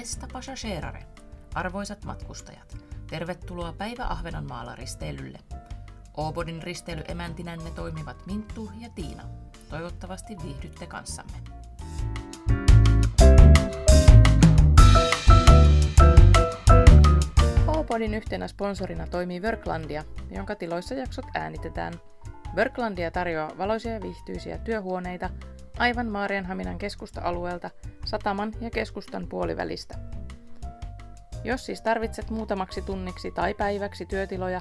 Besta passagerare, arvoisat matkustajat, tervetuloa Päivä Ahvenanmaalla risteilylle. Oobodin risteilyemäntänne toimivat Minttu ja Tiina. Toivottavasti viihdytte kanssamme. Oobodin yhtenä sponsorina toimii Worklandia, jonka tiloissa jaksot äänitetään. Worklandia tarjoaa valoisia ja viihtyisiä työhuoneita aivan Maarianhaminan keskusta-alueelta sataman ja keskustan puolivälistä. Jos siis tarvitset muutamaksi tunniksi tai päiväksi työtiloja,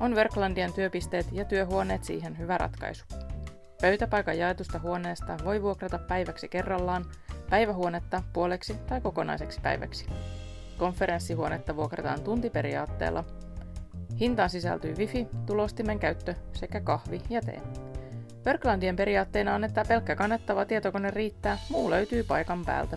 on Worklandian työpisteet ja työhuoneet siihen hyvä ratkaisu. Pöytäpaikan jaetusta huoneesta voi vuokrata päiväksi kerrallaan, päivähuonetta puoleksi tai kokonaiseksi päiväksi. Konferenssihuonetta vuokrataan tuntiperiaatteella. Hintaan sisältyy wifi, tulostimen käyttö sekä kahvi ja tee. Worklandien periaatteena on, että pelkkä kannettava tietokone riittää, muu löytyy paikan päältä.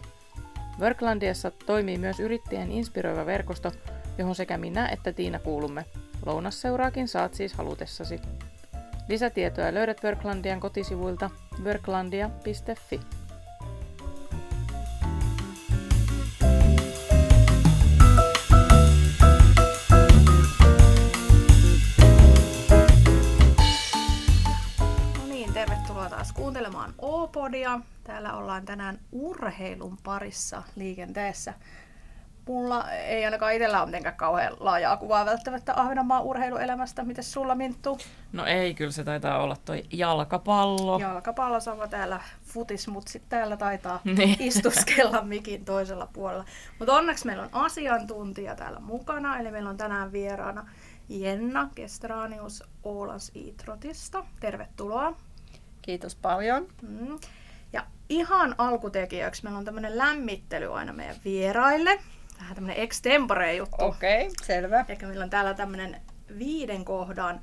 Worklandiassa toimii myös yrittäjien inspiroiva verkosto, johon sekä minä että Tiina kuulumme. Lounasseuraakin saat siis halutessasi. Lisätietoja löydät Worklandian kotisivuilta worklandia.fi. O-podia. Täällä ollaan tänään urheilun parissa liikenteessä. Mulla ei ainakaan itsellä ole mitenkään kauhean laajaa kuvaa välttämättä Ahvenanmaan urheiluelämästä. Miten sulla Minttu? No ei, kyllä se taitaa olla toi jalkapallo. Jalkapallo sama täällä futis, mutta sitten täällä taitaa Niin. istuskella mikin toisella puolella. Mutta onneksi meillä on asiantuntija täällä mukana, eli meillä on tänään vieraana Jenna Kestranius Ålands Itrotista. Tervetuloa. Kiitos paljon. Mm. Ja ihan alkutekijöiksi meillä on tämmöinen lämmittely aina meidän vieraille. Vähän tämmöinen extempore juttu. Okei, okay, selvä. Eli meillä on täällä tämmöinen viiden kohdan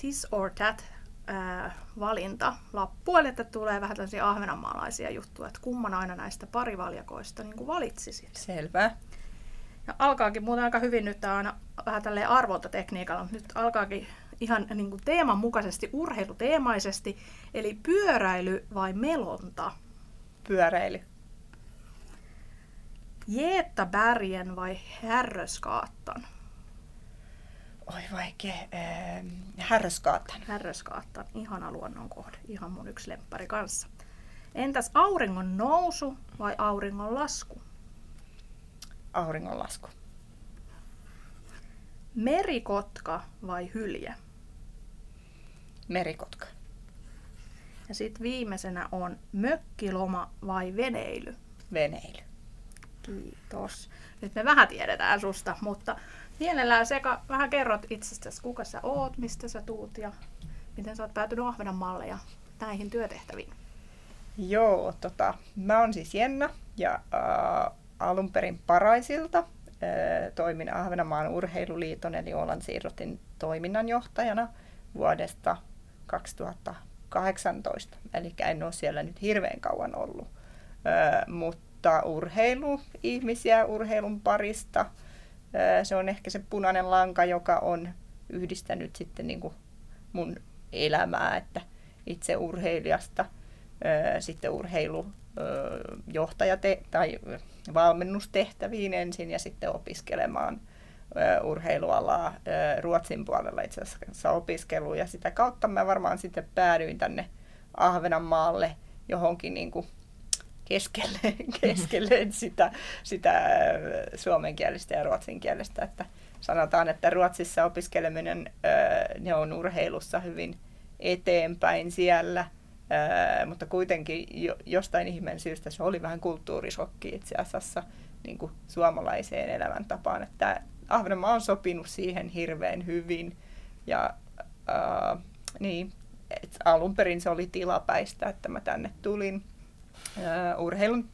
tis or tat ää, valinta lappu, eli että tulee vähän tällaisia ahvenanmaalaisia juttuja, että kumman aina näistä parivaljakoista niin kuin valitsisit. Selvä. Ja alkaakin muuten aika hyvin nyt on aina vähän tälleen arvontatekniikalla, mutta nyt alkaakin ihan niin kuin teeman mukaisesti, urheiluteemaisesti, eli pyöräily vai melonta? Pyöräily. Jeettabergen vai Härröskaattan? Oi vaikea. Ähm, Härröskaatan. Härröskaattan, ihana luonnon kohde, ihan mun yksi lemppari kanssa. Entäs auringon nousu vai auringon lasku? Auringonlasku. Merikotka vai hylje? Merikotka. Ja sitten viimeisenä on mökkiloma vai veneily? Veneily. Kiitos. Nyt me vähän tiedetään susta, mutta mielellään Seka, vähän kerrot itsestäsi, kuka sä oot, mistä sä tuut ja miten sä oot päätynyt Ahvenanmaalle ja näihin työtehtäviin. Joo, tota, mä oon siis Jenna ja äh, alun perin Paraisilta. Äh, toimin Ahvenanmaan urheiluliiton eli Åland Siirrotin toiminnanjohtajana vuodesta 2018. Eli en ole siellä nyt hirveän kauan ollut. Äh, mutta urheilu, ihmisiä urheilun parista, äh, se on ehkä se punainen lanka, joka on yhdistänyt sitten niin kuin mun elämää, että itse urheilijasta ö, sitten urheilujohtaja tai valmennustehtäviin ensin ja sitten opiskelemaan ö, urheilualaa Ruotsin puolella itse asiassa opiskeluun. Ja sitä kautta mä varmaan sitten päädyin tänne Ahvenanmaalle johonkin niin kuin keskelle, keskelle sitä, sitä suomenkielistä ja ruotsinkielistä. Että sanotaan, että Ruotsissa opiskeleminen, ne on urheilussa hyvin eteenpäin siellä, mutta kuitenkin jo, jostain ihmeen syystä se oli vähän kulttuurisokki itse asiassa niin kuin suomalaiseen elämäntapaan. Että Ahvenanmaa on sopinut siihen hirveän hyvin ja ää, niin, et alun perin se oli tilapäistä, että mä tänne tulin ää, urheilun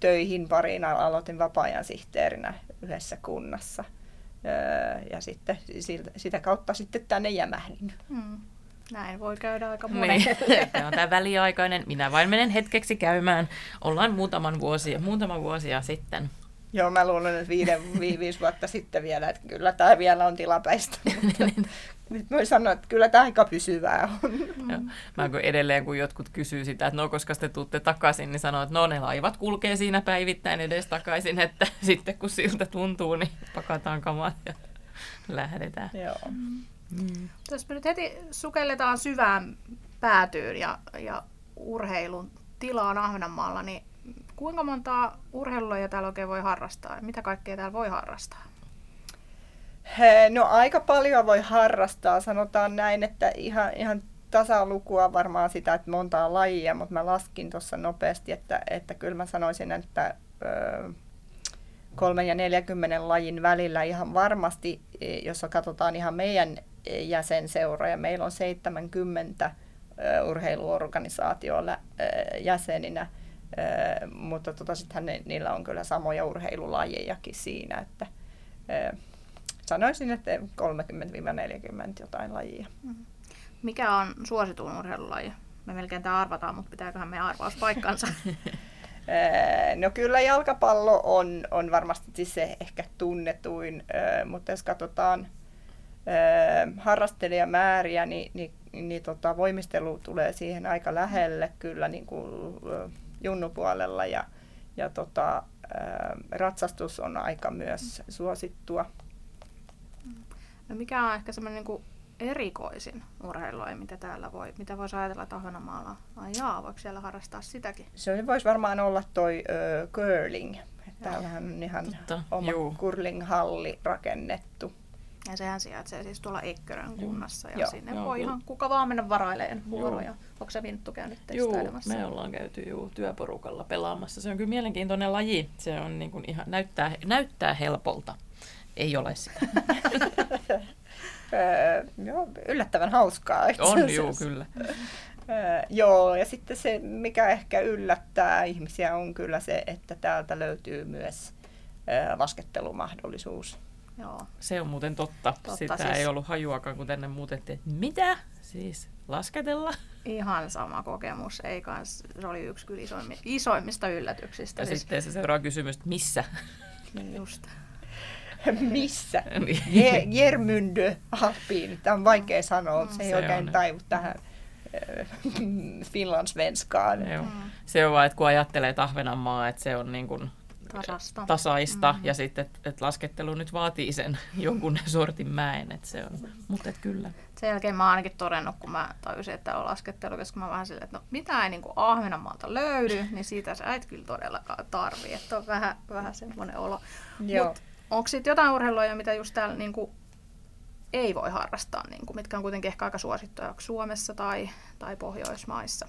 töihin pariin, aloitin vapaa-ajan sihteerinä yhdessä kunnassa. Ää, ja sitten siltä, sitä kautta sitten tänne jämähdin. Hmm. Näin voi käydä aika Niin, monelle. tämä on tämä väliaikainen. Minä vain menen hetkeksi käymään. Ollaan muutaman vuosia, muutama vuosia sitten. Joo, mä luulen, että viiden, vi, viisi vuotta sitten vielä, että kyllä tämä vielä on tilapäistä, mutta Nyt voi sanoa, että kyllä tämä aika pysyvää on. Mm. Mä kun edelleen, kun jotkut kysyy sitä, että no koska te tuutte takaisin, niin sanoo, että no ne laivat kulkee siinä päivittäin edes takaisin, että sitten kun siltä tuntuu, niin pakataan kamat ja lähdetään. Joo. Mm. Jos me nyt heti sukelletaan syvään päätyyn ja, ja urheilun tilaan Ahvenanmaalla, niin kuinka montaa urheilua täällä oikein voi harrastaa mitä kaikkea täällä voi harrastaa? No aika paljon voi harrastaa, sanotaan näin, että ihan, ihan tasalukua varmaan sitä, että montaa lajia, mutta mä laskin tuossa nopeasti, että, että kyllä mä sanoisin, että ö, kolmen ja 40 lajin välillä ihan varmasti, e, jos katsotaan ihan meidän jäsenseuroja, meillä on 70 urheiluorganisaatioilla jäseninä, mutta tota, sittenhän ne, niillä on kyllä samoja urheilulajejakin siinä, että sanoisin, että 30-40 jotain lajia. Mm-hmm. Mikä on suosituin urheilulaji? Me melkein tämä arvataan, mutta pitääköhän me arvaus paikkansa? no kyllä jalkapallo on, on varmasti se ehkä tunnetuin, mutta jos katsotaan harrastelijamääriä, niin, niin, niin tota, voimistelu tulee siihen aika lähelle kyllä niin kuin junnupuolella ja, ja tota, ratsastus on aika myös suosittua. No mikä on ehkä semmoinen niin erikoisin urheilulaji, mitä täällä voi, mitä voisi ajatella, että Ahvenanmaalla Ai jaa, voiko siellä harrastaa sitäkin? Se voisi varmaan olla toi uh, curling. Täällähän on ihan Totta, oma curling-halli rakennettu. Ja sehän sijaitsee siis tuolla Ekkörön kunnassa ja joo, sinne joo, voi ihan kuka vaan mennä varaileen vuoroja. Onko se Vinttu käynyt testailemassa? Joo, me ollaan käyty juu, työporukalla pelaamassa. Se on kyllä mielenkiintoinen laji. Se on niin kuin ihan, näyttää, näyttää helpolta. Ei ole sitä. joo, yllättävän hauskaa. On, joo, kyllä. joo, ja sitten se, mikä ehkä yllättää ihmisiä, on kyllä se, että täältä löytyy myös laskettelumahdollisuus. Joo. Se on muuten totta. totta Sitä siis... ei ollut hajuakaan, kun tänne muutettiin. Mitä? Siis lasketella? Ihan sama kokemus. Ei kans, se oli yksi kyllä isoimmi, isoimmista yllätyksistä. Ja siis... sitten se seuraava kysymys, että missä? Niin just. missä? Jermyndö Alppiin. Tämä on vaikea sanoa. Se ei se oikein on, taivu tähän äh, finlandsvenskaan. Mm. Se on vaan, että kun ajattelee Tahvenanmaa, että se on niin kuin Tasasta. tasaista mm. ja sitten, että et laskettelu nyt vaatii sen jonkun sortin mäen, että se on, mutta et kyllä. Sen jälkeen mä oon ainakin todennut, kun mä tajusin, että on laskettelu, koska mä vähän silleen, että no mitä ei niin Ahvenanmaalta löydy, niin siitä sä et kyllä todellakaan tarvii, että on vähän, vähän semmoinen olo. Joo. Mut onko sitten jotain urheilua, mitä just täällä niin kuin ei voi harrastaa, niin kuin, mitkä on kuitenkin ehkä aika suosittuja Suomessa tai, tai Pohjoismaissa?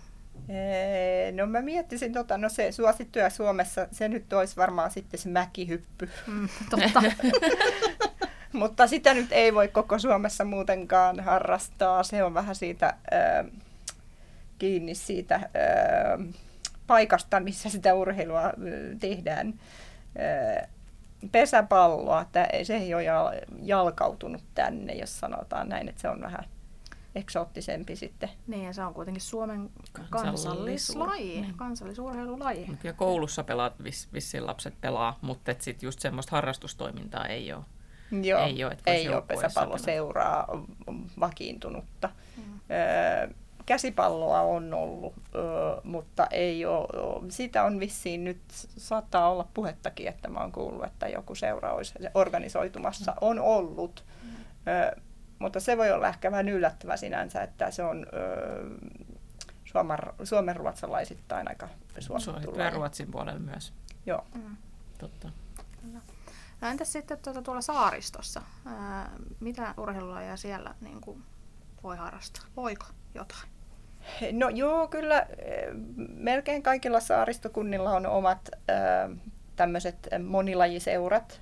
No mä miettisin, tota, no se suosittuja Suomessa, se nyt olisi varmaan sitten se mäkihyppy. Mm, totta. Mutta sitä nyt ei voi koko Suomessa muutenkaan harrastaa. Se on vähän siitä äh, kiinni siitä äh, paikasta, missä sitä urheilua tehdään. Äh, pesäpalloa, että se ei ole jalkautunut tänne, jos sanotaan näin, että se on vähän eksoottisempi sitten. Niin, ja se on kuitenkin Suomen kansallislaji, niin. kansallisurheilulaji. Ja koulussa pelaat, vis, vissiin lapset pelaa, mutta sitten just semmoista harrastustoimintaa ei ole. Joo, ei ole, ei ole pesäpalloseuraa vakiintunutta. Mm. Öö, käsipalloa on ollut, öö, mutta ei ole, sitä on vissiin nyt, saattaa olla puhettakin, että mä oon kuullut, että joku seura olisi organisoitumassa, mm. on ollut. Mm. Öö, mutta se voi olla ehkä vähän yllättävä sinänsä, että se on öö, suomen, suomen ruotsalaisittain aika suosittu. Ja Ruotsin puolella myös. Joo. Mm. Totta. No entäs sitten tuota, tuolla saaristossa? Ää, mitä urheilulajia siellä niin kuin, voi harrastaa? Voiko jotain? No joo, kyllä melkein kaikilla saaristokunnilla on omat tämmöiset monilajiseurat,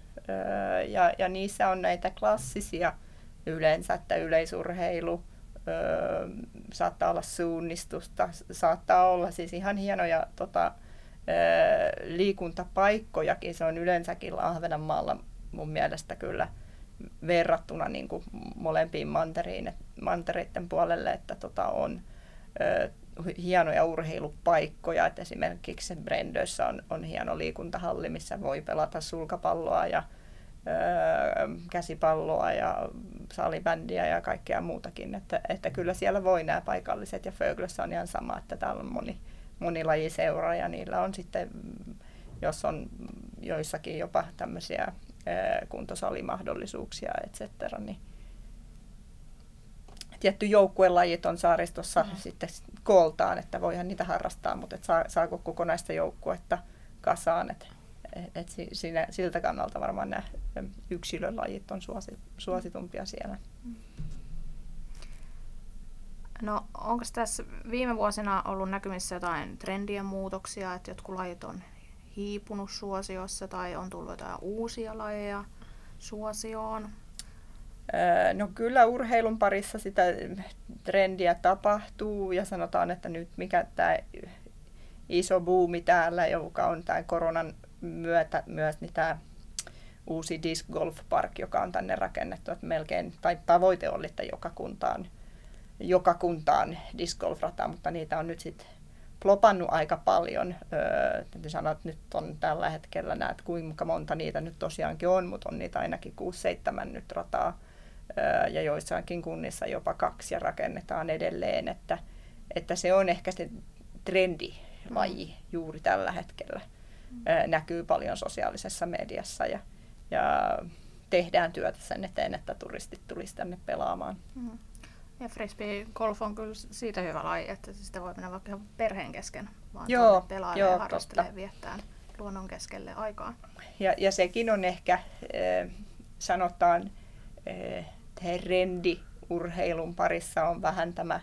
ja, ja niissä on näitä klassisia yleensä, että yleisurheilu, saattaa olla suunnistusta, saattaa olla siis ihan hienoja tota, liikuntapaikkojakin, se on yleensäkin Ahvenanmaalla mun mielestä kyllä verrattuna niin kuin molempiin mantereiden puolelle, että tota on hienoja urheilupaikkoja. Et esimerkiksi Brendössä on, on hieno liikuntahalli, missä voi pelata sulkapalloa ja ö, käsipalloa ja salibändiä ja kaikkea muutakin, että, että kyllä siellä voi nämä paikalliset ja Föglössä on ihan sama, että täällä on moni, monilajiseura ja niillä on sitten, jos on joissakin jopa tämmöisiä kuntosalimahdollisuuksia, et cetera, niin tietty joukkuelajit on saaristossa mm. sitten kooltaan, että voihan niitä harrastaa, mutta et saa, saako kokonaista joukkuetta kasaan, että et siinä, siltä kannalta varmaan nämä yksilölajit on suosi, suositumpia siellä. No onko tässä viime vuosina ollut näkymissä jotain trendien muutoksia, että jotkut lajit on hiipunut suosiossa tai on tullut jotain uusia lajeja suosioon? No kyllä urheilun parissa sitä trendiä tapahtuu ja sanotaan, että nyt mikä tämä iso buumi täällä, joka on tämä koronan myötä myös niin tämä uusi disc golf park, joka on tänne rakennettu, että melkein, tai tavoite oli, että joka kuntaan, joka kuntaan disc golf mutta niitä on nyt sitten plopannut aika paljon. Öö, sanoa, että nyt on tällä hetkellä näet kuinka monta niitä nyt tosiaankin on, mutta on niitä ainakin 6-7 nyt rataa öö, ja joissakin kunnissa jopa kaksi ja rakennetaan edelleen, että, että se on ehkä se trendilaji mm. juuri tällä hetkellä. Näkyy paljon sosiaalisessa mediassa ja, ja tehdään työtä sen eteen, että turistit tulisi tänne pelaamaan. Mm. Ja frisbee golf on kyllä siitä hyvä laji, että sitä voi mennä vaikka perheen kesken, vaan joo, pelaa ja harrastelee viettää luonnon keskelle aikaa. Ja, ja sekin on ehkä, äh, sanotaan, äh, trendi urheilun parissa on vähän tämä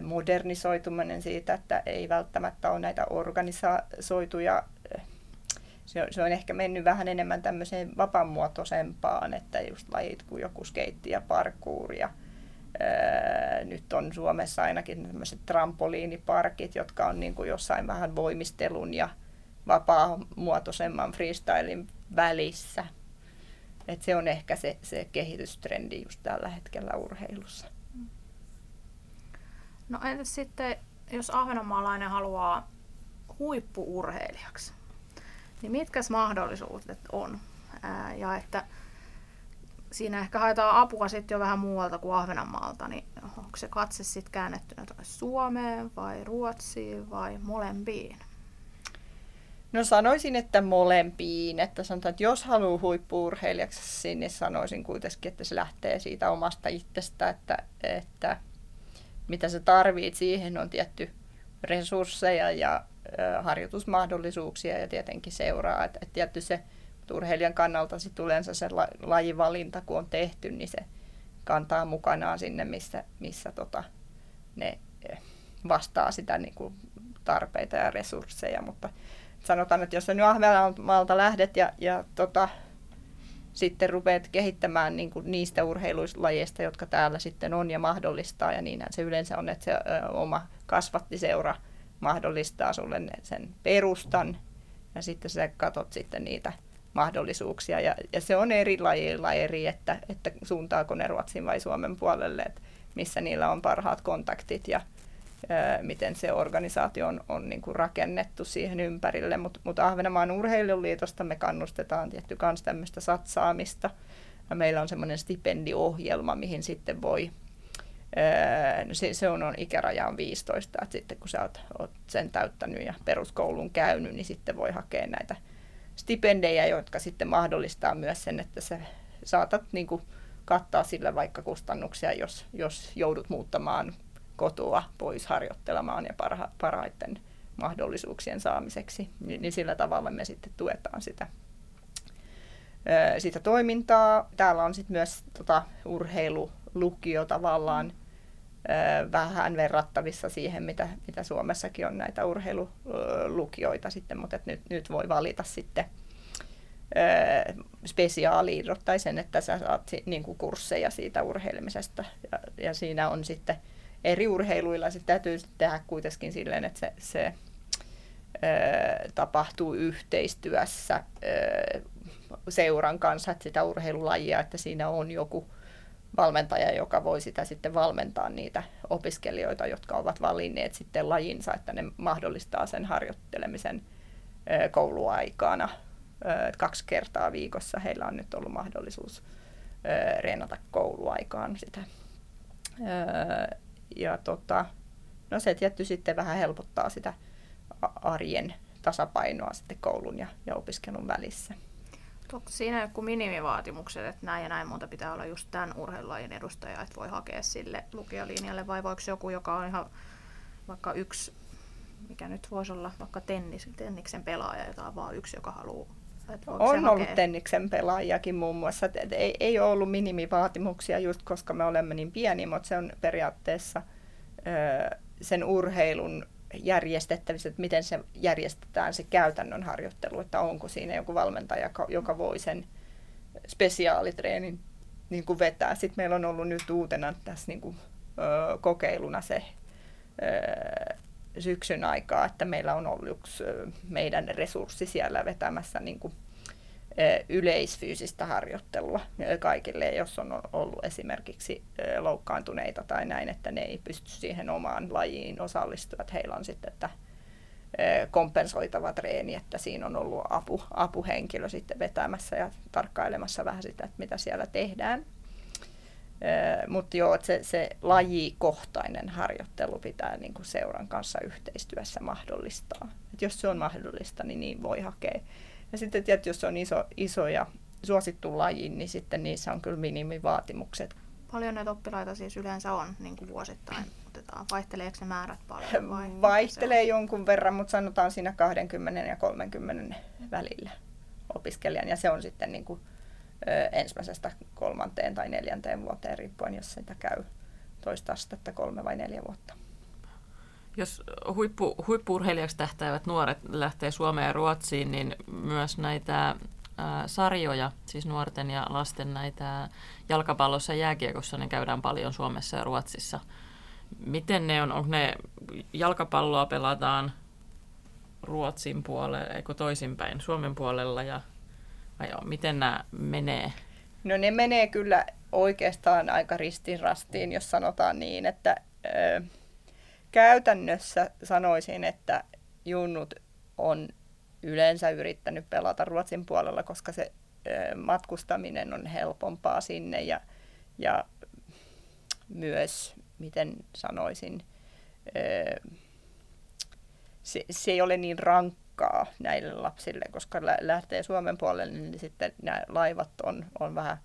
modernisoituminen siitä, että ei välttämättä ole näitä organisoituja se on, se on ehkä mennyt vähän enemmän tämmöiseen vapaamuotoisempaan, että just lajit kuin joku skeitti ja parkour ja nyt on Suomessa ainakin tämmöiset trampoliiniparkit, jotka on niin kuin jossain vähän voimistelun ja vapaa-muotoisemman freestylin välissä. Et se on ehkä se, se kehitystrendi just tällä hetkellä urheilussa. No entäs sitten, jos ahvenanmaalainen haluaa huippuurheilijaksi, niin mitkä mahdollisuudet on? Ää, ja että siinä ehkä haetaan apua sitten jo vähän muualta kuin Ahvenanmaalta, niin onko se katse sitten käännettynä Suomeen vai Ruotsiin vai molempiin? No sanoisin, että molempiin. Että sanotaan, että jos haluaa huippuurheilijaksi, niin sanoisin kuitenkin, että se lähtee siitä omasta itsestä, että, että mitä sä tarvit siihen on tietty resursseja ja harjoitusmahdollisuuksia ja tietenkin seuraa. Että, että tietty se urheilijan kannalta sit yleensä se la, lajivalinta, kun on tehty, niin se kantaa mukanaan sinne, missä, missä tota, ne vastaa sitä niin kuin tarpeita ja resursseja. Mutta sanotaan, että jos sä nyt Ahvenanmaalta lähdet ja, ja tota, sitten rupeat kehittämään niin kuin niistä urheilulajeista, jotka täällä sitten on ja mahdollistaa, ja niinhän se yleensä on, että se ö, oma kasvattiseura mahdollistaa sulle sen perustan, ja sitten sä katot sitten niitä mahdollisuuksia. Ja, ja se on eri lajilla eri, että, että suuntaako ne Ruotsin vai Suomen puolelle, että missä niillä on parhaat kontaktit ja ää, miten se organisaatio on, on niin kuin rakennettu siihen ympärille. Mutta mut Ahvenanmaan urheiluliitosta me kannustetaan tietty myös tämmöistä satsaamista. Ja meillä on semmoinen stipendiohjelma, mihin sitten voi se, se on, on ikäraja on 15, että sitten kun sä oot, oot sen täyttänyt ja peruskoulun käynyt, niin sitten voi hakea näitä stipendejä, jotka sitten mahdollistaa myös sen, että sä saatat niin kuin, kattaa sillä vaikka kustannuksia, jos, jos joudut muuttamaan kotoa pois harjoittelemaan ja parha, parhaiten mahdollisuuksien saamiseksi, niin, niin sillä tavalla me sitten tuetaan sitä, sitä toimintaa. Täällä on sitten myös tota, urheilulukio tavallaan vähän verrattavissa siihen, mitä, mitä Suomessakin on näitä urheilulukioita sitten, mutta nyt, nyt voi valita sitten spesiaaliirrot tai sen, että sä saat niin kuin kursseja siitä urheilemisesta. Ja, ja siinä on sitten eri urheiluilla, se täytyy tehdä kuitenkin silleen, että se, se tapahtuu yhteistyössä seuran kanssa, että sitä urheilulajia, että siinä on joku valmentaja, joka voi sitä sitten valmentaa niitä opiskelijoita, jotka ovat valinneet sitten lajinsa, että ne mahdollistaa sen harjoittelemisen kouluaikana. Kaksi kertaa viikossa heillä on nyt ollut mahdollisuus reenata kouluaikaan sitä. Ja tota, no se tietty sitten vähän helpottaa sitä arjen tasapainoa sitten koulun ja, ja opiskelun välissä. Onko siinä joku minimivaatimukset, että näin ja näin monta pitää olla just tämän urheilulajin edustaja, että voi hakea sille lukijalinjalle, vai voiko joku, joka on ihan vaikka yksi, mikä nyt voisi olla vaikka tennis, tenniksen pelaaja, jota on vaan yksi, joka haluaa on ollut tenniksen pelaajakin muun muassa. Et ei, ei ole ollut minimivaatimuksia just koska me olemme niin pieni, mutta se on periaatteessa ö, sen urheilun järjestettävissä, että miten se järjestetään se käytännön harjoittelu, että onko siinä joku valmentaja, joka voi sen spesiaalitreenin niin kuin vetää. Sitten meillä on ollut nyt uutena tässä niin kuin, ö, kokeiluna se ö, syksyn aikaa, että meillä on ollut yksi meidän resurssi siellä vetämässä niin kuin, yleisfyysistä harjoittelua kaikille, jos on ollut esimerkiksi loukkaantuneita tai näin, että ne ei pysty siihen omaan lajiin osallistua, että heillä on sitten että kompensoitava treeni, että siinä on ollut apu, apuhenkilö sitten vetämässä ja tarkkailemassa vähän sitä, että mitä siellä tehdään. Mutta joo, se, se lajikohtainen harjoittelu pitää niin kuin seuran kanssa yhteistyössä mahdollistaa. Et jos se on mahdollista, niin niin voi hakea. Ja sitten tietysti, jos se on iso, iso ja suosittu laji, niin sitten niissä on kyllä minimivaatimukset. Paljon näitä oppilaita siis yleensä on niin kuin vuosittain otetaan? Vaihteleeko ne määrät paljon? Vai Vaihtelee jonkun verran, mutta sanotaan siinä 20 ja 30 välillä opiskelijan. Ja se on sitten niin kuin, ensimmäisestä kolmanteen tai neljänteen vuoteen riippuen, jos sitä käy toista astetta kolme vai neljä vuotta. Jos huippu, huippuurheilijaksi tähtäävät nuoret lähtee Suomeen ja Ruotsiin, niin myös näitä ää, sarjoja, siis nuorten ja lasten näitä jalkapallossa ja jääkiekossa, ne käydään paljon Suomessa ja Ruotsissa. Miten ne on? Onko ne jalkapalloa pelataan Ruotsin puolella, eikö toisinpäin, Suomen puolella ja vai joo, miten nämä menee? No ne menee kyllä oikeastaan aika ristiin jos sanotaan niin, että ö, käytännössä sanoisin, että junnut on yleensä yrittänyt pelata Ruotsin puolella, koska se matkustaminen on helpompaa sinne ja, ja myös, miten sanoisin, se, se ei ole niin rankka taakkaa näille lapsille, koska lähtee Suomen puolelle, niin sitten nämä laivat on, on vähän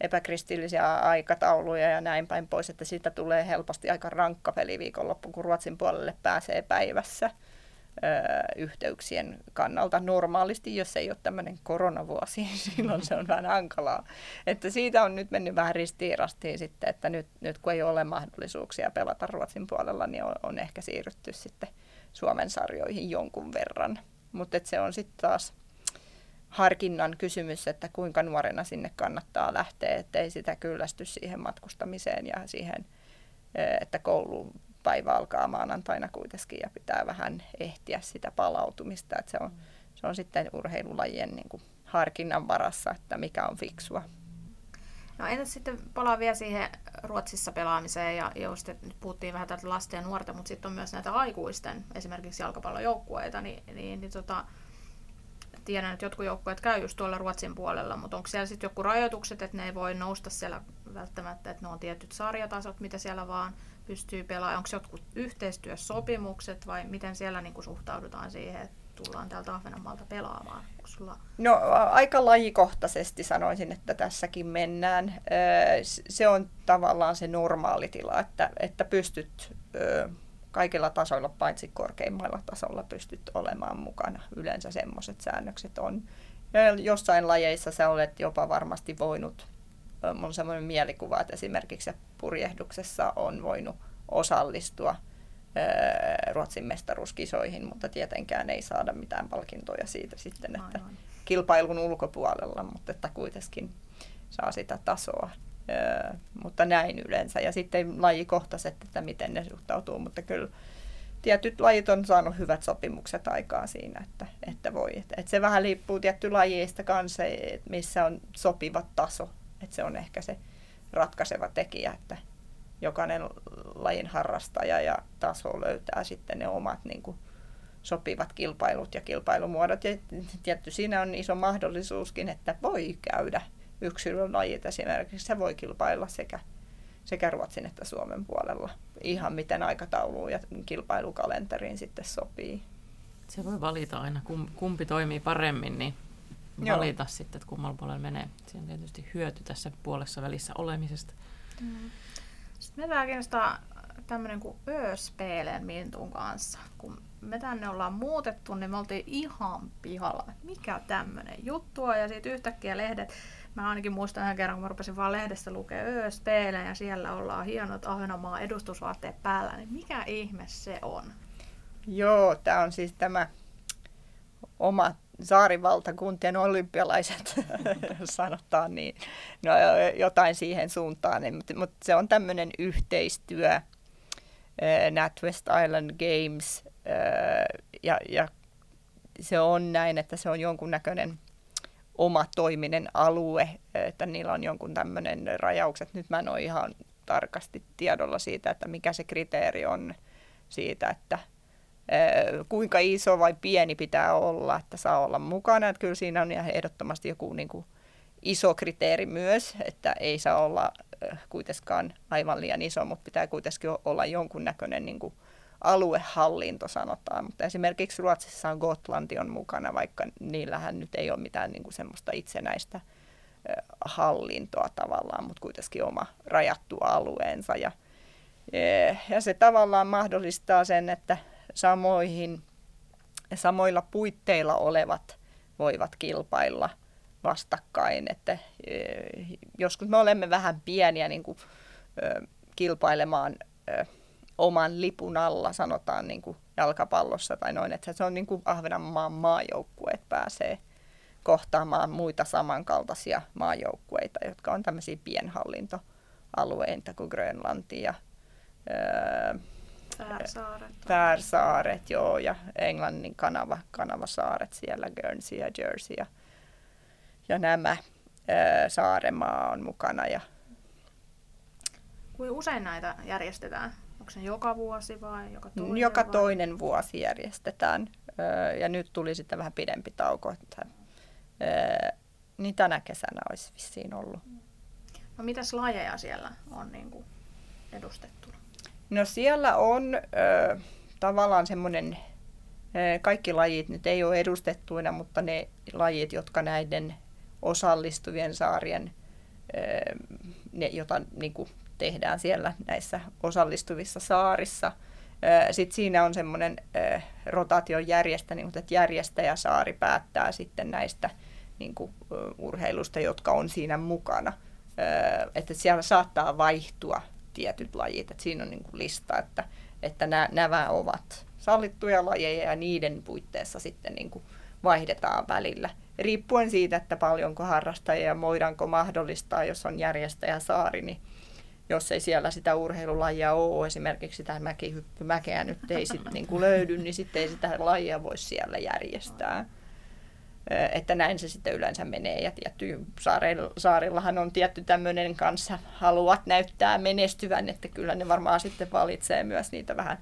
epäkristillisiä aikatauluja ja näin päin pois, että siitä tulee helposti aika rankka peli viikonloppu, kun Ruotsin puolelle pääsee päivässä ö, yhteyksien kannalta. Normaalisti, jos ei ole tämmöinen koronavuosi, silloin se on vähän hankalaa. Että siitä on nyt mennyt vähän ristiirastiin sitten, että nyt, nyt kun ei ole mahdollisuuksia pelata Ruotsin puolella, niin on, on ehkä siirrytty sitten Suomen sarjoihin jonkun verran. Mutta se on sitten taas harkinnan kysymys, että kuinka nuorena sinne kannattaa lähteä, ettei sitä kyllästy siihen matkustamiseen ja siihen, että koulupäivä alkaa maanantaina kuitenkin ja pitää vähän ehtiä sitä palautumista. Että se, on, se on sitten urheilulajien niin kuin harkinnan varassa, että mikä on fiksua. No entäs sitten palaa vielä siihen Ruotsissa pelaamiseen ja just, nyt puhuttiin vähän täältä lasten ja nuorten, mutta sitten on myös näitä aikuisten esimerkiksi jalkapallojoukkueita, niin, niin, niin tota, tiedän, että jotkut joukkueet käy just tuolla Ruotsin puolella, mutta onko siellä sitten joku rajoitukset, että ne ei voi nousta siellä välttämättä, että ne on tietyt sarjatasot, mitä siellä vaan pystyy pelaamaan, onko jotkut yhteistyösopimukset vai miten siellä niin kuin suhtaudutaan siihen, että tullaan täältä Ahvenanmaalta pelaamaan? Sulla... No aika lajikohtaisesti sanoisin, että tässäkin mennään. Se on tavallaan se normaali tila, että, että pystyt kaikilla tasoilla, paitsi korkeimmalla tasolla pystyt olemaan mukana. Yleensä semmoiset säännökset on. Ja jossain lajeissa sä olet jopa varmasti voinut, on semmoinen mielikuva, että esimerkiksi purjehduksessa on voinut osallistua – Ruotsin mestaruuskisoihin, mutta tietenkään ei saada mitään palkintoja siitä sitten, että Aivan. kilpailun ulkopuolella, mutta että kuitenkin saa sitä tasoa. Mutta näin yleensä. Ja sitten lajikohtaiset, että miten ne suhtautuu, mutta kyllä tietyt lajit on saanut hyvät sopimukset aikaa siinä, että, että voi. Että, että se vähän liippuu tietty lajeista kanssa, että missä on sopiva taso. Että se on ehkä se ratkaiseva tekijä, että, jokainen lajin harrastaja ja taso löytää sitten ne omat niin kuin, sopivat kilpailut ja kilpailumuodot. Ja tietty siinä on iso mahdollisuuskin, että voi käydä yksilölajit esimerkiksi, se voi kilpailla sekä, sekä Ruotsin että Suomen puolella. Ihan miten aikatauluun ja kilpailukalenteriin sitten sopii. Se voi valita aina, kumpi toimii paremmin, niin valita Joo. sitten, että kummalla puolella menee. Se on tietysti hyöty tässä puolessa välissä olemisesta. Mm. Sitten me kiinnostaa tämmöinen kuin Öspelen Mintun kanssa. Kun me tänne ollaan muutettu, niin me oltiin ihan pihalla. Mikä tämmöinen juttu on? Ja sitten yhtäkkiä lehdet, mä ainakin muistan yhden kerran, kun mä rupesin vaan lehdestä lukea Öspelen ja siellä ollaan hienot Ahvenanmaan edustusvaatteet päällä, niin mikä ihme se on? Joo, tämä on siis tämä oma saarivaltakuntien olympialaiset, sanotaan niin, no, jotain siihen suuntaan, niin, mutta, mutta se on tämmöinen yhteistyö, äh, NatWest Island Games, äh, ja, ja se on näin, että se on jonkunnäköinen oma toiminen alue, että niillä on jonkun tämmöinen rajaukset. Nyt mä en ole ihan tarkasti tiedolla siitä, että mikä se kriteeri on siitä, että kuinka iso vai pieni pitää olla, että saa olla mukana. Että kyllä siinä on ihan ehdottomasti joku niin kuin iso kriteeri myös, että ei saa olla kuitenkaan aivan liian iso, mutta pitää kuitenkin olla jonkunnäköinen niin kuin aluehallinto sanotaan. Mutta esimerkiksi Ruotsissa on Gotlanti on mukana, vaikka niillähän nyt ei ole mitään niin kuin semmoista itsenäistä hallintoa tavallaan, mutta kuitenkin oma rajattu alueensa. Ja, ja se tavallaan mahdollistaa sen, että samoihin, samoilla puitteilla olevat voivat kilpailla vastakkain. Että, e, joskus me olemme vähän pieniä niin kuin, kilpailemaan oman lipun alla, sanotaan niin kuin jalkapallossa tai noin, että se on niin kuin Ahvenanmaan maajoukkueet pääsee kohtaamaan muita samankaltaisia maajoukkueita, jotka on tämmöisiä pienhallintoalueita kuin Grönlanti ja Färsaaret. Färsaaret, joo, ja Englannin kanava, kanavasaaret siellä, Guernsey ja Jersey ja, ja nämä ää, Saaremaa on mukana. Ja... Kuinka usein näitä järjestetään? Onko se joka vuosi vai joka toinen? Joka vai? toinen vuosi järjestetään. Ja nyt tuli sitten vähän pidempi tauko. Että, niin tänä kesänä olisi vissiin ollut. No mitäs lajeja siellä on niin kuin edustettu? No siellä on ö, tavallaan semmoinen, kaikki lajit nyt ei ole edustettuina, mutta ne lajit, jotka näiden osallistuvien saarien, ö, ne, jota niin kuin tehdään siellä näissä osallistuvissa saarissa. Sitten siinä on semmoinen rotaation järjestäjä, että järjestäjäsaari päättää sitten näistä niin kuin, urheilusta, jotka on siinä mukana. Että siellä saattaa vaihtua tietyt lajit. Et siinä on niin kuin lista, että, että nämä, nämä ovat sallittuja lajeja ja niiden puitteissa sitten niin kuin vaihdetaan välillä. Riippuen siitä, että paljonko harrastajia voidaanko mahdollistaa, jos on järjestäjäsaari, niin jos ei siellä sitä urheilulajia ole, esimerkiksi sitä mäkihyppymäkeä nyt ei sit niin kuin löydy, niin sitten ei sitä lajia voi siellä järjestää että näin se sitten yleensä menee. Ja tietty saarillahan on tietty tämmöinen kanssa, haluat näyttää menestyvän, että kyllä ne varmaan sitten valitsee myös niitä vähän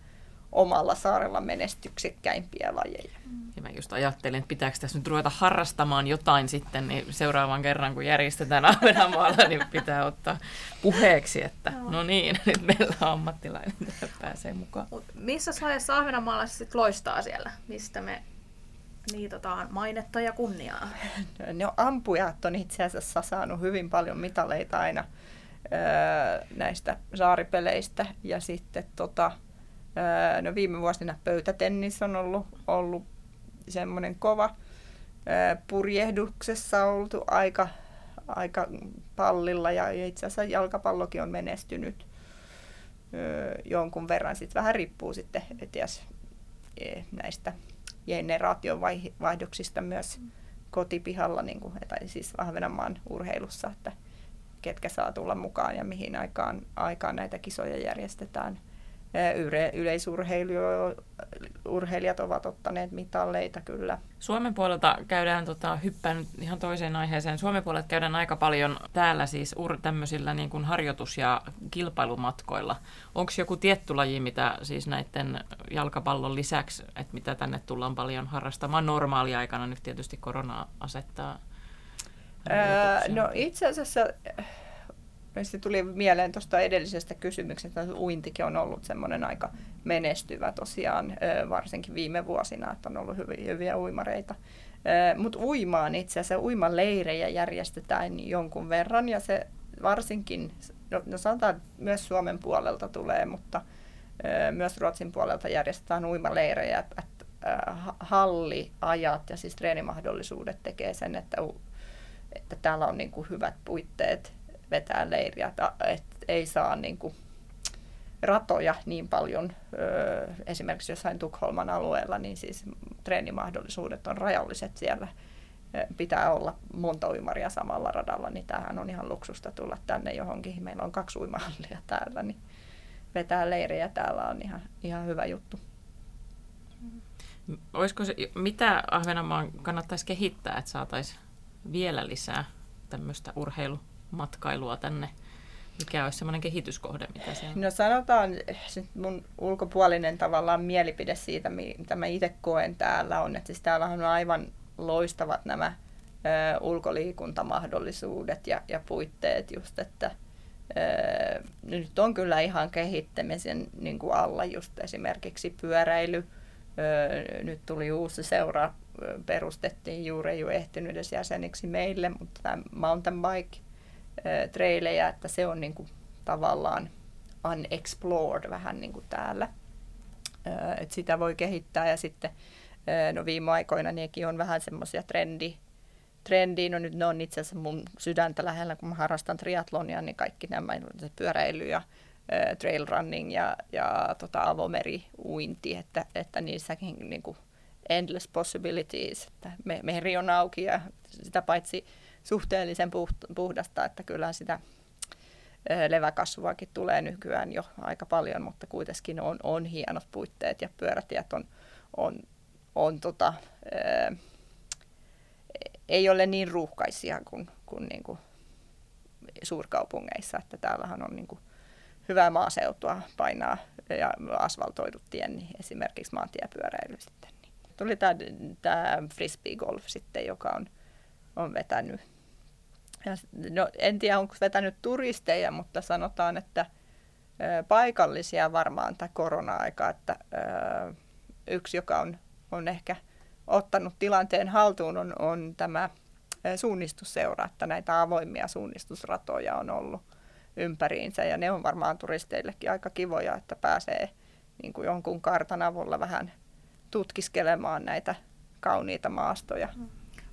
omalla saarella menestyksekkäimpiä lajeja. Ja mä just ajattelin, että pitääkö tässä nyt ruveta harrastamaan jotain sitten, niin seuraavan kerran kun järjestetään Ahvenanmaalla, niin pitää ottaa puheeksi, että no, no niin, nyt meillä on ammattilainen, pääsee mukaan. Mut missä lajissa Ahvenanmaalla sitten loistaa siellä, mistä me niitataan mainetta ja kunniaa? No ampujat on itse asiassa saanut hyvin paljon mitaleita aina näistä saaripeleistä. Ja sitten tota, no viime vuosina pöytätennis on ollut, ollut semmoinen kova. Purjehduksessa on oltu aika, aika pallilla ja itse asiassa jalkapallokin on menestynyt jonkun verran. Sitten vähän riippuu sitten eties e, näistä generaatiovaihdoksista myös kotipihalla, niin kuin, tai siis Ahvenanmaan urheilussa, että ketkä saa tulla mukaan ja mihin aikaan, aikaan näitä kisoja järjestetään yleisurheilijat ovat ottaneet mitalleita kyllä. Suomen puolelta käydään, tota, hyppään ihan toiseen aiheeseen, Suomen puolelta käydään aika paljon täällä siis ur, tämmöisillä niin kuin harjoitus- ja kilpailumatkoilla. Onko joku tietty laji, mitä siis näiden jalkapallon lisäksi, että mitä tänne tullaan paljon harrastamaan normaaliaikana, nyt tietysti korona asettaa Öö, no itse asiassa se tuli mieleen tuosta edellisestä kysymyksestä, että uintikin on ollut semmoinen aika menestyvä tosiaan, varsinkin viime vuosina, että on ollut hyviä, hyviä uimareita. Mutta uimaan itse asiassa uimaleirejä järjestetään jonkun verran ja se varsinkin, no, no sanotaan myös Suomen puolelta tulee, mutta myös Ruotsin puolelta järjestetään uimaleirejä, että halliajat ja siis treenimahdollisuudet tekee sen, että, että täällä on niin kuin hyvät puitteet vetää leiriä, että, ei saa niin kuin ratoja niin paljon, esimerkiksi jossain Tukholman alueella, niin siis treenimahdollisuudet on rajalliset siellä. Pitää olla monta uimaria samalla radalla, niin tämähän on ihan luksusta tulla tänne johonkin. Meillä on kaksi uimahallia täällä, niin vetää leiriä täällä on ihan, ihan hyvä juttu. Olisiko se, mitä Ahvenanmaan kannattaisi kehittää, että saataisiin vielä lisää tämmöistä urheilumatkailua tänne? Mikä olisi semmoinen kehityskohde, mitä se on? No sanotaan, mun ulkopuolinen tavallaan mielipide siitä, mitä mä itse koen täällä on, että siis täällä on aivan loistavat nämä ö, ulkoliikuntamahdollisuudet ja, ja puitteet just, että ö, nyt on kyllä ihan kehittämisen niin kuin alla just esimerkiksi pyöräily, nyt tuli uusi seura, perustettiin juuri ei ole ehtinyt edes jäseniksi meille, mutta tämä mountain bike trailejä, että se on niin kuin tavallaan unexplored vähän niin kuin täällä. että sitä voi kehittää ja sitten no viime aikoina nekin on vähän semmoisia trendi, trendiin. No nyt ne on itse asiassa mun sydäntä lähellä, kun mä harrastan triatlonia, niin kaikki nämä pyöräily ja trail running ja, ja tota avomeriuinti, että, että niissäkin niin kuin endless possibilities, että me, meri on auki ja sitä paitsi suhteellisen puhdasta, että kyllä sitä leväkasvuakin tulee nykyään jo aika paljon, mutta kuitenkin on, on hienot puitteet ja pyörätiet on, on, on tota, ei ole niin ruuhkaisia kuin, kuin, niin kuin suurkaupungeissa, että täällähän on niin kuin hyvää maaseutua painaa ja asfaltoidut tien, niin esimerkiksi maantiepyöräily sitten. Niin. Tuli tämä frisbee golf sitten, joka on, on vetänyt. Ja, no, en tiedä, onko vetänyt turisteja, mutta sanotaan, että paikallisia varmaan tämä korona-aika, että yksi, joka on, on ehkä ottanut tilanteen haltuun, on, on tämä suunnistusseura, että näitä avoimia suunnistusratoja on ollut ympäriinsä ja ne on varmaan turisteillekin aika kivoja, että pääsee niin kuin jonkun kartan avulla vähän tutkiskelemaan näitä kauniita maastoja. Mm.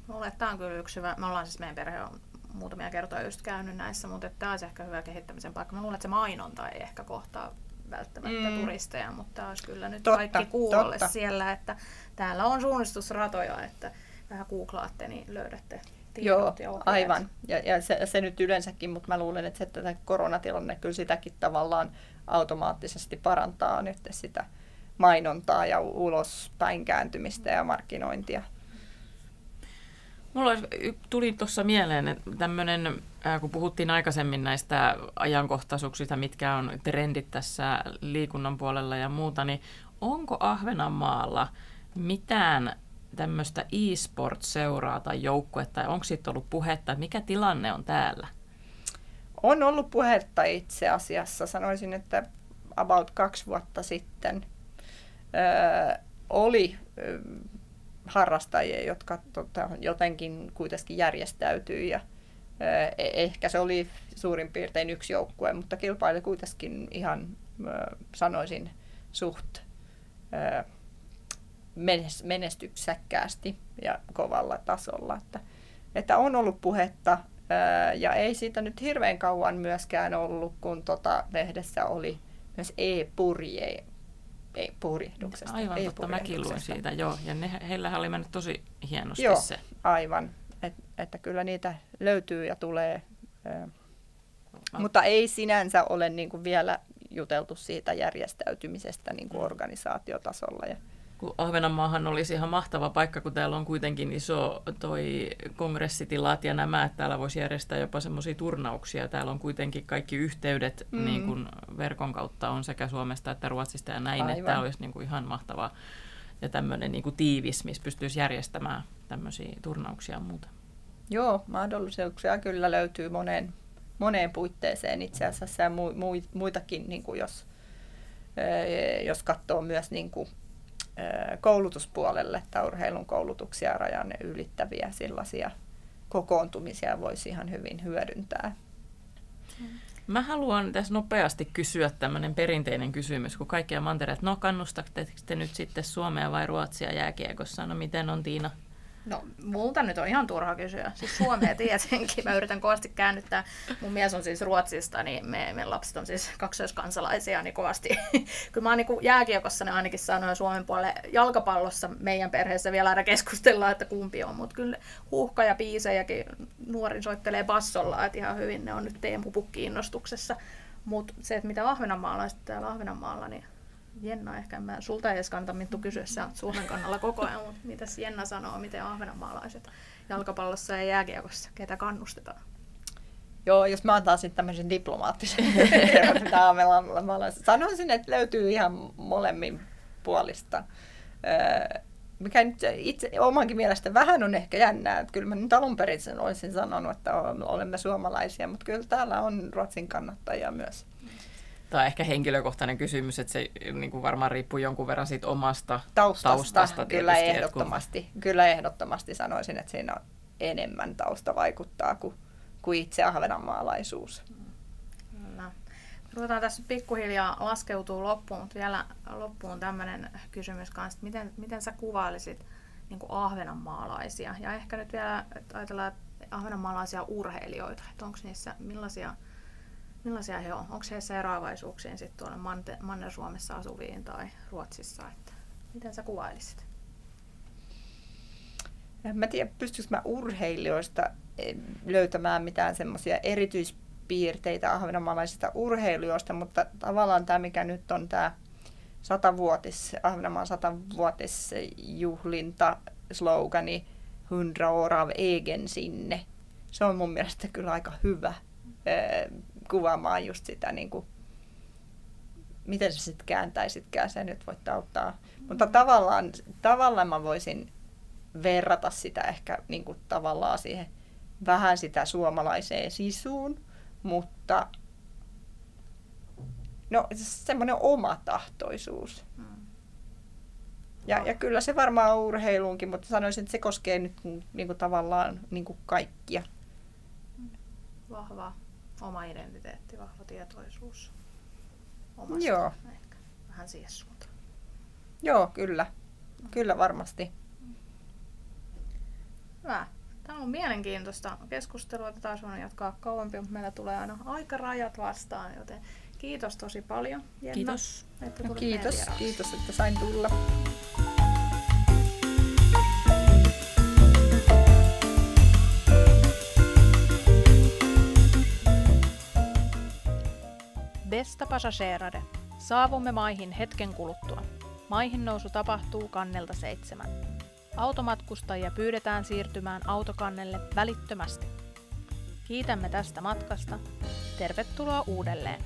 Mulle tämä on kyllä yksi hyvä, me ollaan siis meidän perhe on muutamia kertoja just käynyt näissä, mutta tämä olisi ehkä hyvä kehittämisen paikka. Mä luulen, että se mainonta ei ehkä kohtaa välttämättä mm. turisteja, mutta tämä olisi kyllä nyt totta, kaikki kuulolle totta. siellä, että täällä on suunnistusratoja, että vähän googlaatte, niin löydätte Joo, ja aivan. Ja, ja se, se nyt yleensäkin, mutta mä luulen, että se, että koronatilanne kyllä sitäkin tavallaan automaattisesti parantaa nyt sitä mainontaa ja ulospäin kääntymistä ja markkinointia. Mulla tuli tuossa mieleen, että tämmöinen, kun puhuttiin aikaisemmin näistä ajankohtaisuuksista, mitkä on trendit tässä liikunnan puolella ja muuta, niin onko Ahvenanmaalla mitään tämmöistä e-sport-seuraa tai joukkuetta, onko siitä ollut puhetta, mikä tilanne on täällä? On ollut puhetta itse asiassa. Sanoisin, että about kaksi vuotta sitten öö, oli harrastajia, jotka tota, jotenkin kuitenkin järjestäytyi ja öö, ehkä se oli suurin piirtein yksi joukkue, mutta kilpaili kuitenkin ihan, sanoisin, suht menestyksekkäästi ja kovalla tasolla. Että, että on ollut puhetta ja ei siitä nyt hirveän kauan myöskään ollut, kun tota lehdessä oli myös e-purje, purjehduksesta. Aivan e totta, mäkin luin siitä, joo. Ja ne, heillähän oli mennyt tosi hienosti joo, se. aivan. Et, että kyllä niitä löytyy ja tulee. mutta ei sinänsä ole niin kuin vielä juteltu siitä järjestäytymisestä niin kuin mm. organisaatiotasolla. Ja, kun Ahvenanmaahan olisi ihan mahtava paikka, kun täällä on kuitenkin iso toi kongressitilat ja nämä, että täällä voisi järjestää jopa semmoisia turnauksia. Täällä on kuitenkin kaikki yhteydet mm. niin kuin verkon kautta on sekä Suomesta että Ruotsista ja näin, Aivan. että tämä olisi niin kuin ihan mahtavaa ja tämmöinen niin kuin tiivis, missä pystyisi järjestämään tämmöisiä turnauksia ja muuta. Joo, mahdollisuuksia kyllä löytyy moneen, moneen puitteeseen itse asiassa ja mu, mu, muitakin, niin kuin jos, jos katsoo myös niin kuin, koulutuspuolelle, että urheilun koulutuksia rajan ylittäviä sellaisia kokoontumisia voisi ihan hyvin hyödyntää. Mä haluan tässä nopeasti kysyä tämmöinen perinteinen kysymys, kun kaikkia mantereet, no kannustatteko te nyt sitten Suomea vai Ruotsia jääkiekossa? No miten on Tiina? No, multa nyt on ihan turha kysyä. Siis Suomea tietenkin. Mä yritän kovasti käännyttää. Mun mies on siis Ruotsista, niin me, meidän lapset on siis kaksoiskansalaisia, niin kovasti. Kyllä mä oon niin jääkiekossa ne ainakin sanoin Suomen puolelle. Jalkapallossa meidän perheessä vielä aina keskustellaan, että kumpi on. Mutta kyllä huuhka ja biisejäkin nuori soittelee bassolla, että ihan hyvin ne on nyt Teemu Pukki-innostuksessa. Mutta se, että mitä Ahvenanmaalla on täällä Ahvenanmaalla, niin Jenna ehkä, mä sulta ei edes kannata Minttu kysyä, sä oot Suomen kannalla koko ajan, mutta mitäs Jenna sanoo, miten ahvenanmaalaiset jalkapallossa ja jääkiekossa, ketä kannustetaan? Joo, jos mä taas sitten tämmöisen diplomaattisen sanoisin, että löytyy ihan molemmin puolista. Mikä nyt itse omankin mielestä vähän on ehkä jännää, että kyllä mä nyt alun perin sen olisin sanonut, että olemme suomalaisia, mutta kyllä täällä on Ruotsin kannattajia myös tai ehkä henkilökohtainen kysymys, että se niin kuin varmaan riippuu jonkun verran siitä omasta taustasta. taustasta kyllä tietysti, ehdottomasti. Kun... Kyllä ehdottomasti sanoisin, että siinä on enemmän tausta vaikuttaa kuin, kuin itse ahvenanmaalaisuus. Kyllä. Ruvetaan tässä pikkuhiljaa laskeutuu loppuun, mutta vielä loppuun tämmöinen kysymys kanssa, että miten, miten sä kuvailisit niin kuin ahvenanmaalaisia? Ja ehkä nyt vielä että ajatellaan ahvenanmaalaisia urheilijoita, että onko niissä millaisia Millaisia he on? Onko heissä eroavaisuuksia sitten tuolla Manner-Suomessa asuviin tai Ruotsissa? Että miten sä kuvailisit? En mä tiedä, pystyykö mä urheilijoista eh, löytämään mitään semmoisia erityispiirteitä ahvenanmaalaisista urheilijoista, mutta tavallaan tämä, mikä nyt on tämä satavuotis, Ahvenanmaan satavuotisjuhlinta slogani Hundra år av egen sinne. Se on mun mielestä kyllä aika hyvä kuvaamaan just sitä, niin kuin, miten sä sitten kääntäisitkään, se nyt voit auttaa. Mm. Mutta tavallaan, tavallaan mä voisin verrata sitä ehkä niin kuin, tavallaan siihen vähän sitä suomalaiseen sisuun, mutta no semmoinen omatahtoisuus. Mm. Ja, ja kyllä se varmaan on urheiluunkin, mutta sanoisin, että se koskee nyt niin kuin, tavallaan niin kuin kaikkia. Vahvaa oma identiteetti, vahva tietoisuus omasta. Joo. Ehkä vähän siihen suuntaan. Joo, kyllä. Kyllä varmasti. Hyvä. Tämä on mielenkiintoista keskustelua. Tätä olisi jatkaa kauempi, mutta meillä tulee aina aikarajat vastaan, joten kiitos tosi paljon. Jenna, kiitos. Että no, kiitos. Kiitos, että sain tulla. Bästa passagerare, saavumme maihin hetken kuluttua. Maihin nousu tapahtuu kannelta seitsemän. Automatkustajia pyydetään siirtymään autokannelle välittömästi. Kiitämme tästä matkasta. Tervetuloa uudelleen.